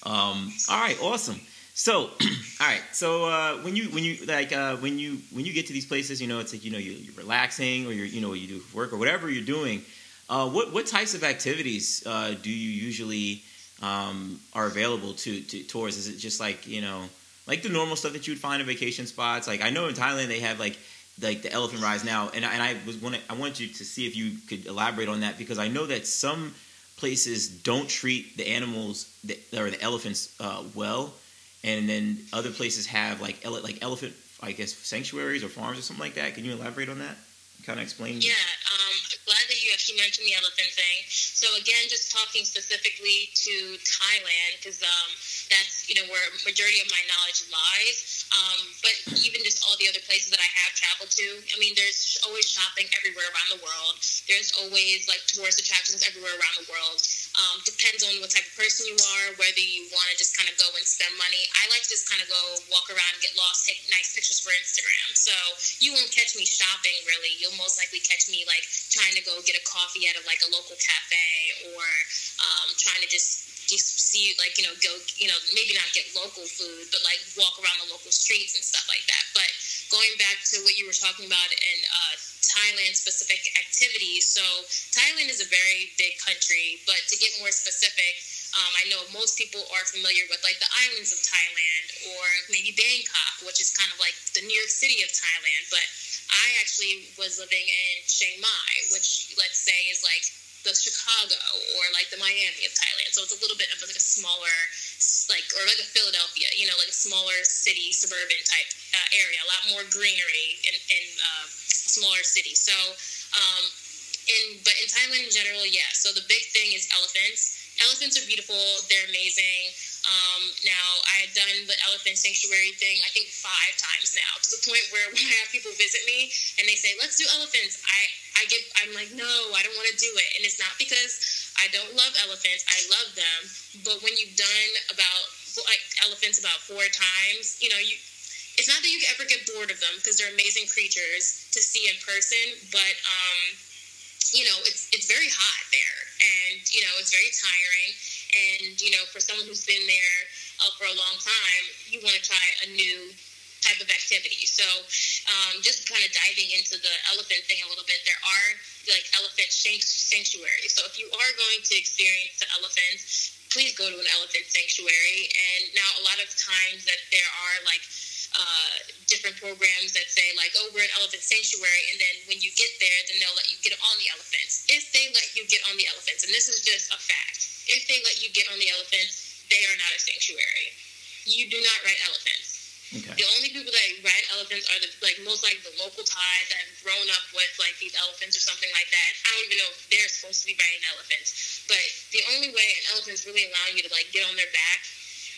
Um, all right, awesome. So, all right. So uh, when you when you like uh, when you when you get to these places, you know, it's like you know you, are relaxing or you're you know you do work or whatever you're doing. Uh, what what types of activities uh, do you usually um, are available to, to tours? Is it just like you know, like the normal stuff that you would find in vacation spots? Like I know in Thailand they have like like the elephant rides now, and and I was want I want you to see if you could elaborate on that because I know that some places don't treat the animals that, or the elephants uh, well, and then other places have like ele- like elephant I guess sanctuaries or farms or something like that. Can you elaborate on that? Kind of explain. Yeah, um, glad that you actually mentioned the elephant thing. So again, just talking specifically to Thailand, because um, that's you know where majority of my knowledge lies. Um, but even just all the other places that I have traveled to, I mean, there's always shopping everywhere around the world. There's always like tourist attractions everywhere around the world. Um, depends on what type of person you are, whether you want to just kind of go and spend money. I like to just kind of go walk around, get lost, take nice pictures for Instagram. So you won't catch me shopping really. You'll most likely catch me like trying to go get a coffee at a, like a local cafe or um, trying to just see like you know go you know maybe not get local food but like walk around the local streets and stuff like that but going back to what you were talking about and uh, thailand specific activities so thailand is a very big country but to get more specific um, I know most people are familiar with like the islands of Thailand or maybe Bangkok, which is kind of like the New York City of Thailand. But I actually was living in Chiang Mai, which let's say is like the Chicago or like the Miami of Thailand. So it's a little bit of like a smaller, like or like a Philadelphia, you know, like a smaller city, suburban type uh, area. A lot more greenery in, in uh, smaller cities. So, um, in but in Thailand in general, yeah. So the big thing is elephants. Elephants are beautiful. They're amazing. Um, now, I had done the elephant sanctuary thing, I think five times now, to the point where when I have people visit me and they say, let's do elephants, I, I get, I'm like, no, I don't want to do it. And it's not because I don't love elephants, I love them. But when you've done about, like, elephants about four times, you know, you, it's not that you ever get bored of them because they're amazing creatures to see in person, but, um, you know, it's, it's very hot there and, you know, it's very tiring and, you know, for someone who's been there uh, for a long time, you want to try a new type of activity. So, um, just kind of diving into the elephant thing a little bit, there are like elephant sanctuaries. So, if you are going to experience the elephants, please go to an elephant sanctuary. And now, a lot of times that there are like uh, different programs that say like, oh, we're an elephant sanctuary, and then when you get there, then they'll let you get on the elephants. If they let you get on the elephants, and this is just a fact, if they let you get on the elephants, they are not a sanctuary. You do not ride elephants. Okay. The only people that ride elephants are the like most like the local Thais that have grown up with like these elephants or something like that. I don't even know if they're supposed to be riding elephants. But the only way an elephant is really allowing you to like get on their back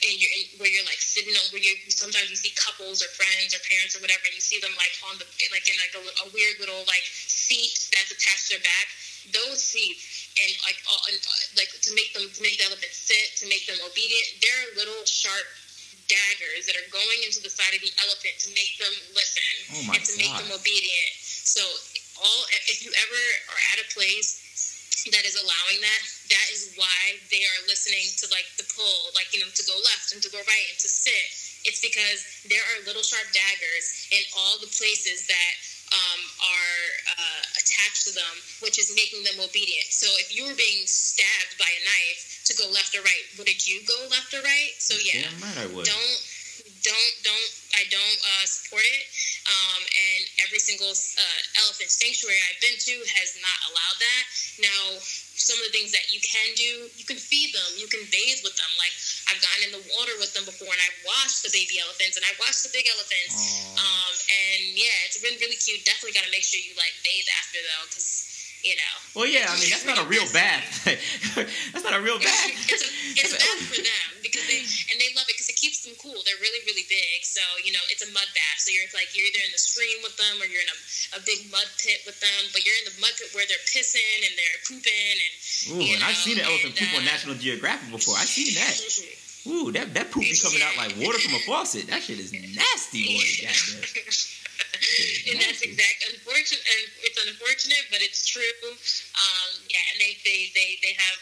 and you're in, where you're like sitting on where you sometimes you see couples or friends or parents or whatever and you see them like on the like in like a, a weird little like seat that's attached to their back those seats and like all, and, uh, like to make them to make the elephant sit to make them obedient they're little sharp daggers that are going into the side of the elephant to make them listen oh and to God. make them obedient so all if you ever are at a place that is allowing that that is why they are listening to like the pull like you know to go left and to go right and to sit it's because there are little sharp daggers in all the places that um, are uh, attached to them, which is making them obedient. So if you were being stabbed by a knife to go left or right, would it you go left or right? So yeah, Damn right I would. Don't don't don't I don't uh, support it. Um, and every single uh, elephant sanctuary I've been to has not allowed that. Now some of the things that you can do, you can feed them, you can bathe with them. Like I've gotten in the water with them before, and I've washed the baby elephants, and I've washed the big elephants. Um, and yeah, it's been really cute. Definitely got to make sure you like bathe after though, because you know. Well, yeah, I mean that's not a real bath. that's not a real bath. it's a, it's a bath for them because they and they love it because it keeps them cool. They're really really big, so you know it's a mud bath. So you're like you're either in the stream with them or you're in a, a big mud pit with them. But you're in the mud pit where they're pissing and they're pooping and. Ooh, and know, I've seen an elephant poop uh, on National Geographic before. I've seen that. Ooh, that that poop be coming out like water from a faucet. That shit is nasty, boy. Goddamn. And that's exact unfortunate and it's unfortunate but it's true. Um, yeah and they, they they they have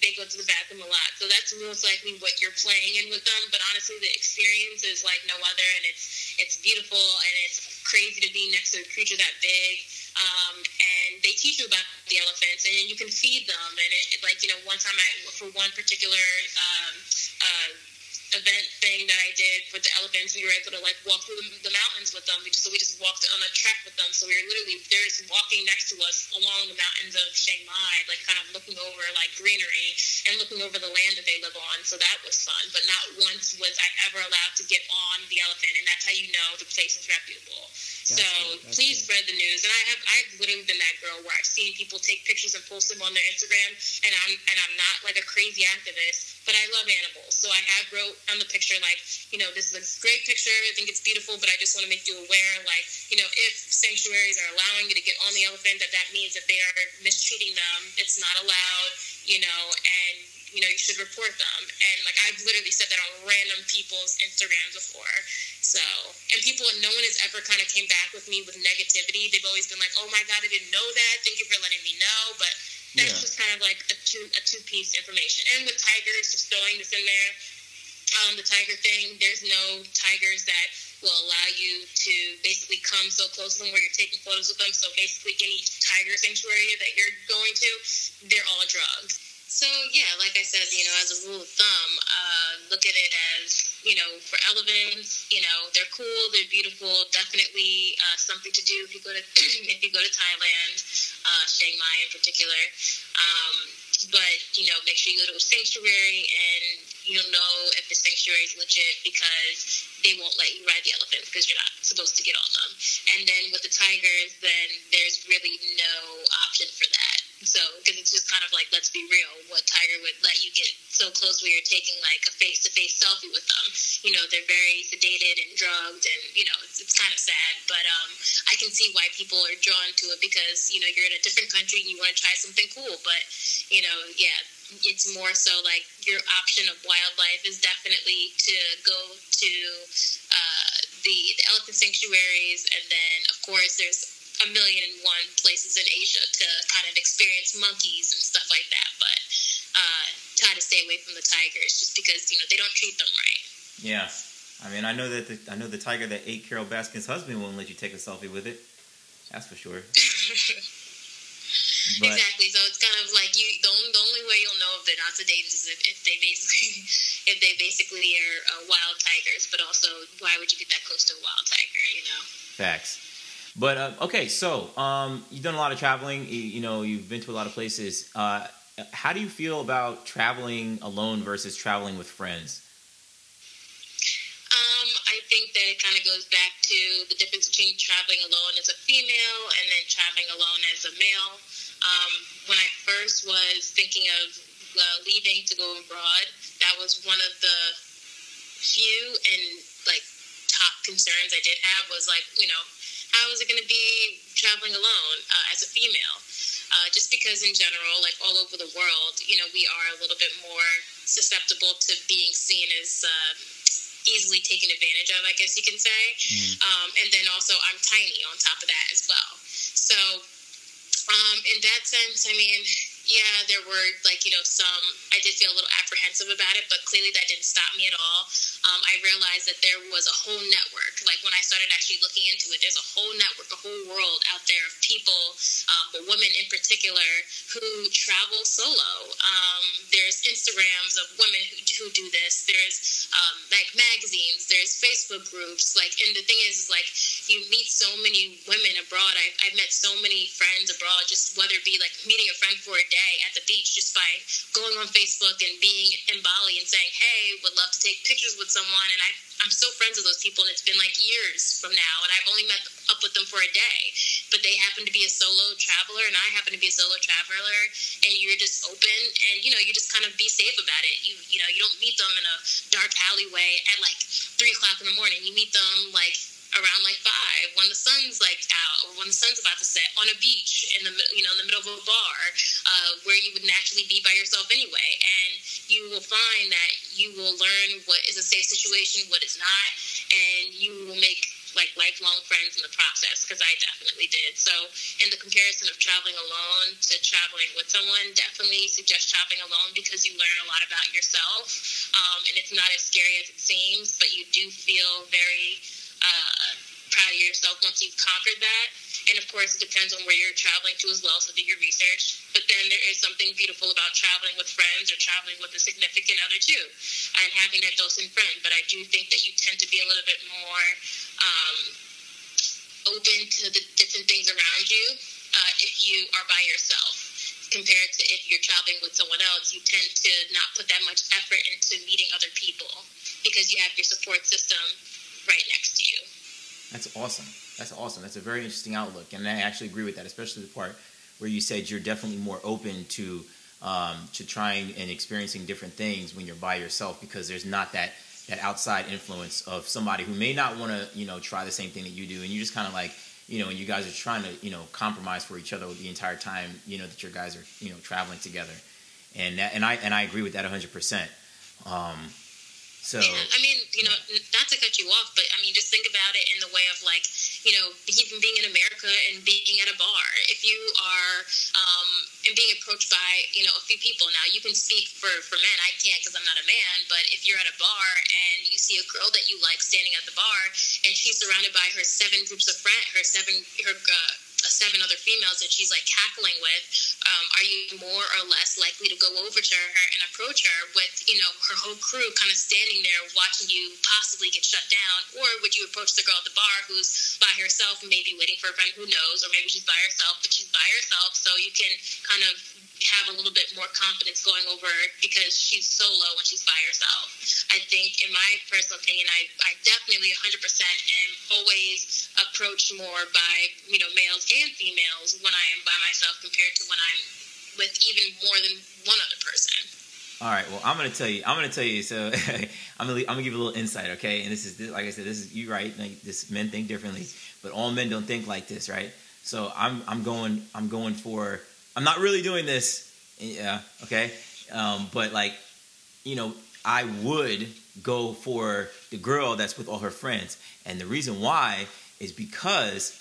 they go to the bathroom a lot. So that's most likely what you're playing in with them. But honestly the experience is like no other and it's it's beautiful and it's crazy to be next to a creature that big. Um, and they teach you about the elephants and you can feed them. And it, like you know one time i for one particular um, uh, event thing that I did with the elephants, we were able to like walk through the, the mountains with them. So we just walked on a trek with them. So we were literally they're just walking next to us along the mountains of Chiang Mai, like kind of looking over like greenery and looking over the land that they live on. So that was fun. But not once was I ever allowed to get on the elephant, and that's how you know the place is reputable. That's so good, please good. spread the news. And I have I've literally been that girl where I've seen people take pictures and post them on their Instagram, and I'm and I'm not like a crazy activist but I love animals. So I have wrote on the picture like, you know, this is a great picture. I think it's beautiful, but I just want to make you aware, like, you know, if sanctuaries are allowing you to get on the elephant, that that means that they are mistreating them. It's not allowed, you know, and you know, you should report them. And like I've literally said that on random people's Instagrams before. So, and people, no one has ever kind of came back with me with negativity. They've always been like, "Oh my god, I didn't know that. Thank you for letting me know." But that's yeah. just kind of like a two a two piece information. And with tigers, just throwing this in there, um, the tiger thing. There's no tigers that will allow you to basically come so close to them where you're taking photos with them. So basically, any tiger sanctuary that you're going to, they're all drugs. So yeah, like I said, you know, as a rule of thumb, uh, look at it as you know, for elephants, you know, they're cool, they're beautiful. Definitely uh, something to do if you go to if you go to Thailand, uh, Chiang Mai in particular. Um, but you know, make sure you go to a sanctuary and you'll know if the sanctuary is legit because they won't let you ride the elephants because you're not supposed to get on them. And then with the tigers, then there's really no option for that. So, because it's just kind of like, let's be real, what tiger would let you get so close where you're taking like a face to face selfie with them. You know, they're very sedated and drugged, and you know, it's, it's kind of sad. But um, I can see why people are drawn to it because you know you're in a different country and you want to try something cool. But you know, yeah, it's more so like your option of wildlife is definitely to go to uh, the, the elephant sanctuaries, and then of course there's a million and one places in Asia to kind of experience monkeys and stuff like that. But uh, try to stay away from the tigers just because you know they don't treat them right. Yeah, I mean I know that the, I know the tiger that ate Carole Baskin's husband won't let you take a selfie with it. That's for sure. But, exactly. So it's kind of like you. The only, the only way you'll know if they're not sedated is if, if they basically if they basically are uh, wild tigers. But also, why would you get that close to a wild tiger? You know. Facts. But uh, okay, so um, you've done a lot of traveling. You, you, know, you've been to a lot of places. Uh, how do you feel about traveling alone versus traveling with friends? Um, I think that it kind of goes back to the difference between traveling alone as a female and then traveling alone as a male. Um, when I first was thinking of uh, leaving to go abroad, that was one of the few and like top concerns I did have was like, you know, how is it going to be traveling alone uh, as a female? Uh, just because in general, like all over the world, you know, we are a little bit more susceptible to being seen as uh, easily taken advantage of, I guess you can say. Mm. Um, and then also, I'm tiny on top of that as well. So um, in that sense, I mean, yeah, there were like, you know, some, I did feel a little apprehensive about it, but clearly that didn't stop me at all. Um, I realized that there was a whole network. Like when I started actually looking into it, there's a whole network, a whole world out there of people, um, but women in particular, who travel solo. Um, there's Instagrams of women who, who do this. There's um, like magazines, there's Facebook groups. Like, and the thing is, like, you meet so many women abroad. I've, I've met so many friends abroad, just whether it be like meeting a friend for a day at the beach just by going on Facebook and being in Bali and saying, "Hey, would love to take pictures with someone." And I, I'm still friends with those people, and it's been like years from now, and I've only met up with them for a day. But they happen to be a solo traveler, and I happen to be a solo traveler, and you're just open, and you know, you just kind of be safe about it. You, you know, you don't meet them in a dark alleyway at like three o'clock in the morning. You meet them like around like five when the sun's like out or when the sun's about to set on a beach in the you know in the middle of a bar uh, where you would naturally be by yourself anyway and you will find that you will learn what is a safe situation what is not and you will make like lifelong friends in the process because I definitely did. So, in the comparison of traveling alone to traveling with someone, definitely suggest traveling alone because you learn a lot about yourself, um, and it's not as scary as it seems. But you do feel very uh, proud of yourself once you've conquered that. And of course, it depends on where you're traveling to as well, so do your research. But then there is something beautiful about traveling with friends or traveling with a significant other too, and having that docent friend. But I do think that you tend to be a little bit more um, open to the different things around you uh, if you are by yourself compared to if you're traveling with someone else, you tend to not put that much effort into meeting other people because you have your support system right next. That's awesome. That's awesome. That's a very interesting outlook, and I actually agree with that, especially the part where you said you're definitely more open to um, to trying and experiencing different things when you're by yourself because there's not that that outside influence of somebody who may not want to you know try the same thing that you do, and you just kind of like you know, and you guys are trying to you know compromise for each other the entire time you know that your guys are you know traveling together, and that, and I and I agree with that 100. Um, percent so yeah, I mean, you know, not to cut you off, but I mean, just think about it in the way of like, you know, even being in America and being at a bar. If you are um, and being approached by you know a few people, now you can speak for for men. I can't because I'm not a man. But if you're at a bar and you see a girl that you like standing at the bar, and she's surrounded by her seven groups of friends, her seven her. Uh, seven other females that she's like cackling with, um, are you more or less likely to go over to her and approach her with, you know, her whole crew kind of standing there watching you possibly get shut down? Or would you approach the girl at the bar who's by herself, maybe waiting for a friend who knows, or maybe she's by herself, but she's by herself, so you can kind of have a little bit more confidence going over because she's solo when she's by herself. I think, in my personal opinion, I, I definitely 100% am always approached more by, you know, males and females when I am by myself compared to when I'm with even more than one other person. All right. Well, I'm gonna tell you. I'm gonna tell you. So I'm gonna I'm gonna give you a little insight, okay? And this is like I said, this is you right. Like this, men think differently, but all men don't think like this, right? So I'm I'm going I'm going for. I'm not really doing this. Yeah. Okay. Um, but like, you know, I would go for the girl that's with all her friends, and the reason why is because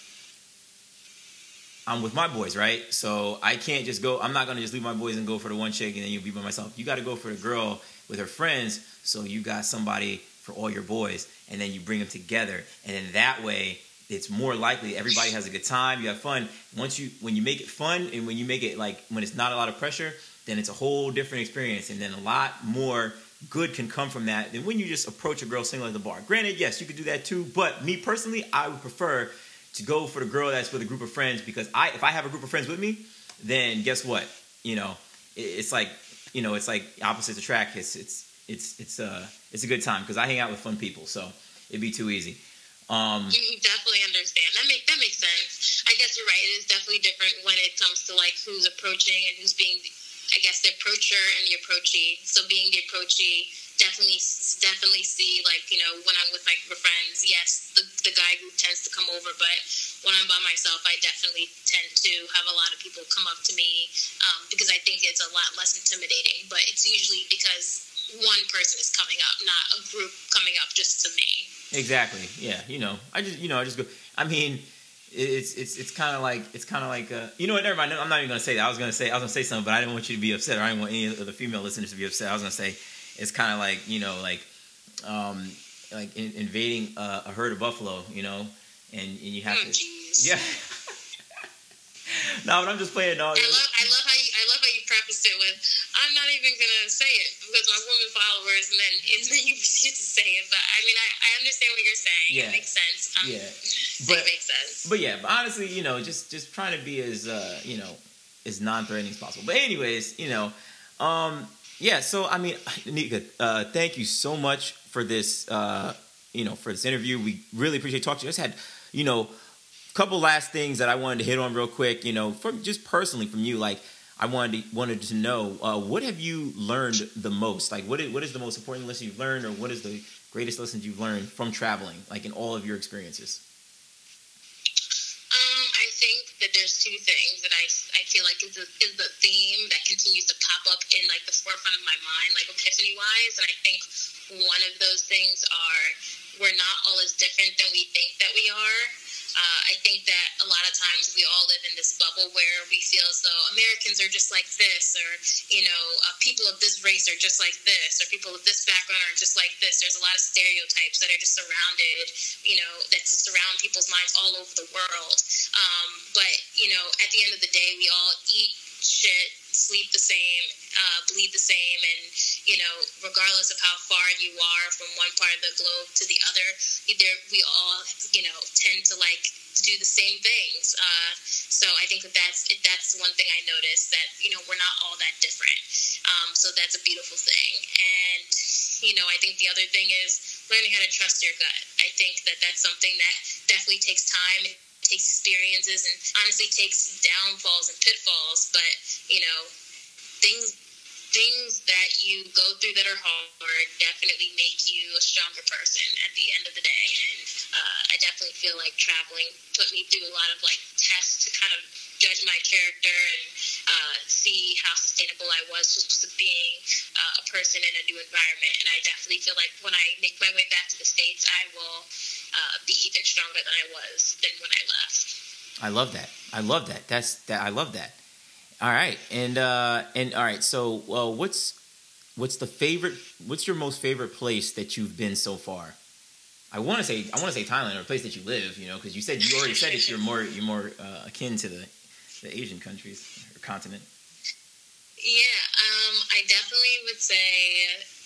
I'm with my boys, right? So I can't just go. I'm not gonna just leave my boys and go for the one chick and then you'll be by myself. You got to go for the girl with her friends, so you got somebody for all your boys, and then you bring them together, and then that way it's more likely everybody has a good time. You have fun. Once you when you make it fun and when you make it like when it's not a lot of pressure, then it's a whole different experience, and then a lot more good can come from that than when you just approach a girl single at the bar. Granted, yes, you could do that too, but me personally, I would prefer to go for the girl that's with a group of friends because I if I have a group of friends with me, then guess what? You know, it's like you know, it's like opposites attract. It's it's it's it's uh it's a good time because I hang out with fun people, so it'd be too easy. Um, definitely understand. That make that makes sense. I guess you're right. It is definitely different when it comes to like who's approaching and who's being, I guess, the approacher and the approachee. So being the approachee definitely definitely see like you know when I'm with my friends, yes, the the guy group tends to come over, but when I'm by myself, I definitely tend to have a lot of people come up to me um, because I think it's a lot less intimidating. But it's usually because one person is coming up, not a group coming up just to me. Exactly. Yeah. You know, I just you know I just go. I mean it's it's it's kind of like it's kind of like uh, you know what? Never mind. I'm not even gonna say that. I was gonna say I was gonna say something, but I didn't want you to be upset, or I didn't want any of the female listeners to be upset. I was gonna say it's kind of like you know like um, like in, invading a, a, herd of buffalo, you know, and, and you have oh, to yeah. no, but I'm just playing. No, I love I love how I love how you prefaced it with I'm not even gonna say it because my women followers, and then and then you proceed to say it. But I mean, I, I understand what you're saying. Yeah. It makes sense. Um, yeah, but, it makes sense. But yeah, but honestly, you know, just just trying to be as uh, you know as non-threatening as possible. But anyways, you know, um, yeah, so I mean, Nika, uh, thank you so much for this. Uh, you know, for this interview, we really appreciate talking to you. I just had, you know, a couple last things that I wanted to hit on real quick. You know, from just personally from you, like I wanted to, wanted to know uh, what have you learned the most? Like, what is, what is the most important lesson you've learned, or what is the greatest lessons you've learned from traveling, like in all of your experiences? Um, I think that there's two things that I, I feel like is, is the theme that continues to pop up in like the forefront of my mind, like epiphany wise. And I think one of those things are we're not all as different than we think that we are. Uh, I think that a lot of times we all live in this bubble where we feel as though Americans are just like this, or you know, uh, people of this race are just like this, or people of this background are just like this. There's a lot of stereotypes that are just surrounded, you know, that surround people's minds all over the world. Um, but you know, at the end of the day, we all eat shit, sleep the same, uh, bleed the same, and you know, regardless of how far you are from one part of the globe to the other, we all, you know, tend to like to do the same things. Uh, so I think that that's that's one thing I noticed that you know we're not all that different. Um, so that's a beautiful thing, and you know, I think the other thing is learning how to trust your gut. I think that that's something that definitely takes time. Takes experiences and honestly takes downfalls and pitfalls. But you know, things things that you go through that are hard definitely make you a stronger person at the end of the day. And uh, I definitely feel like traveling put me through a lot of like tests to kind of judge my character and uh, see how sustainable I was just being uh, a person in a new environment. And I definitely feel like when I make my way back to the States, I will uh, be even stronger than I was than when I left. I love that. I love that. That's that. I love that. All right, and uh, and all right. So, uh, what's what's the favorite? What's your most favorite place that you've been so far? I want to say I want to say Thailand or a place that you live. You know, because you said you already said it. You're more you're more uh, akin to the the Asian countries or continent. Yeah, I definitely would say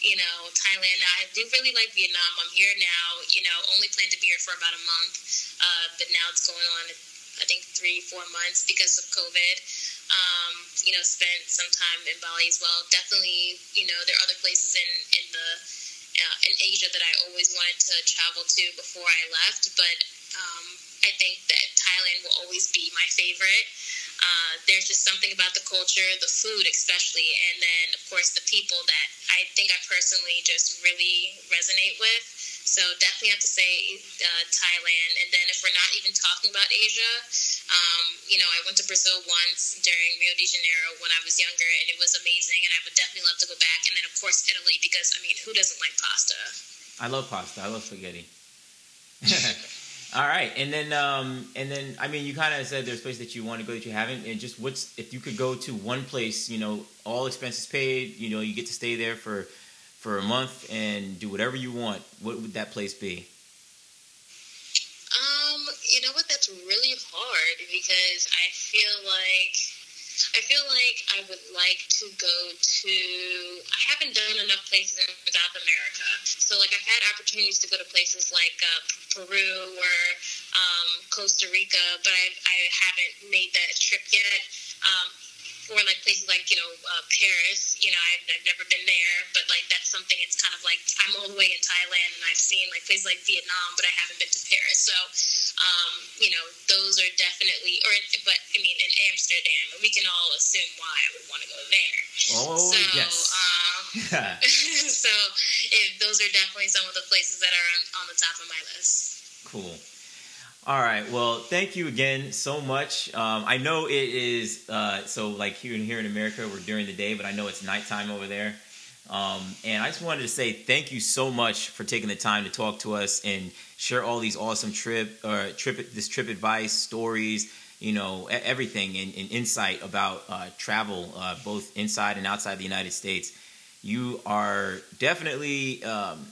you know Thailand. I do really like Vietnam. I'm here now. You know, only plan to be here for about a month, uh, but now it's going on. I think three four months because of COVID um, you know, spent some time in Bali as well. Definitely, you know, there are other places in in the uh, in Asia that I always wanted to travel to before I left, but um, I think that Thailand will always be my favorite. Uh, there's just something about the culture, the food especially, and then of course the people that I think I personally just really resonate with. So definitely have to say uh, Thailand. And then if we're not even talking about Asia, um, you know, I went to Brazil once during Rio de Janeiro when I was younger, and it was amazing. And I would definitely love to go back. And then of course Italy, because I mean, who doesn't like pasta? I love pasta. I love spaghetti. All right, and then um, and then I mean, you kind of said there's places that you want to go that you haven't, and just what's if you could go to one place, you know, all expenses paid, you know, you get to stay there for for a month and do whatever you want. What would that place be? Um, you know what? That's really hard because I feel like I feel like I would like to go to. I haven't done enough places in South America, so like I've had opportunities to go to places like uh, Peru or um, Costa Rica, but I, I haven't made that trip yet. Um, or like places like you know uh, Paris. You know, I've, I've never been there, but like that's something. It's kind of like I'm all the way in Thailand, and I've seen like places like Vietnam, but I haven't been to Paris. So, um, you know, those are definitely. Or, but I mean, in Amsterdam, we can all assume why I would want to go there. Oh so, yes. Um, so, if those are definitely some of the places that are on, on the top of my list. Cool. All right. Well, thank you again so much. Um, I know it is uh, so like here here in America we're during the day, but I know it's nighttime over there. Um, and I just wanted to say thank you so much for taking the time to talk to us and share all these awesome trip or uh, trip this trip advice stories, you know, everything and, and insight about uh, travel, uh, both inside and outside the United States. You are definitely um,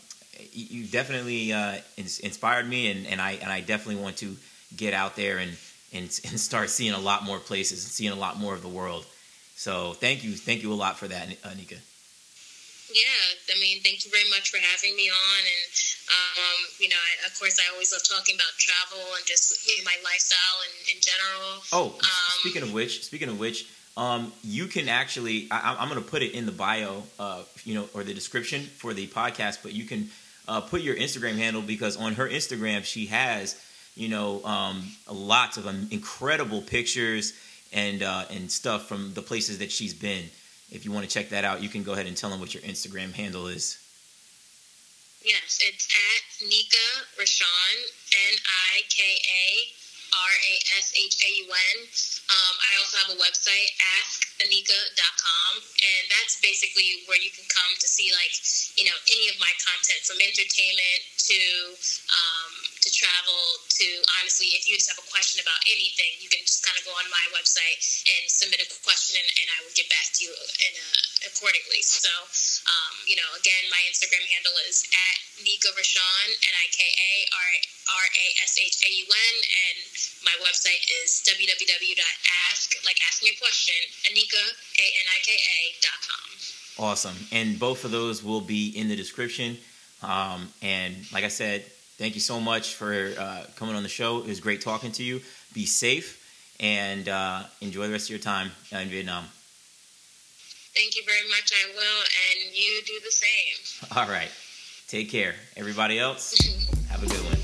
you definitely uh, inspired me, and, and I and I definitely want to get out there and, and and start seeing a lot more places and seeing a lot more of the world. So thank you, thank you a lot for that, Anika. Yeah, I mean, thank you very much for having me on, and um, you know, I, of course, I always love talking about travel and just you know, my lifestyle in, in general. Oh, um, speaking of which, speaking of which, um, you can actually, I, am going to put it in the bio, uh, you know, or the description for the podcast, but you can uh, put your Instagram handle because on her Instagram she has you know um, lots of um, incredible pictures and uh, and stuff from the places that she's been. If you want to check that out, you can go ahead and tell them what your Instagram handle is. Yes, it's at Nika Rashaun, N I K A R A S H A U N. Um, I also have a website, askanika.com, and that's basically where you can come to see like you know any of my content from entertainment to um, to travel to honestly, if you just have a question about anything, you can just kind of go on my website and submit a question, and, and I will get back to you in a, accordingly. So, um, you know, again, my Instagram handle is at Nika Rashaun, N I K A R R A S H A U N, and my website is www.ask, like ask me a question, Anika, A N I K A dot com. Awesome. And both of those will be in the description. Um, and like I said, thank you so much for uh, coming on the show. It was great talking to you. Be safe and uh, enjoy the rest of your time in Vietnam. Thank you very much. I will, and you do the same. All right. Take care. Everybody else, have a good one. Until next time.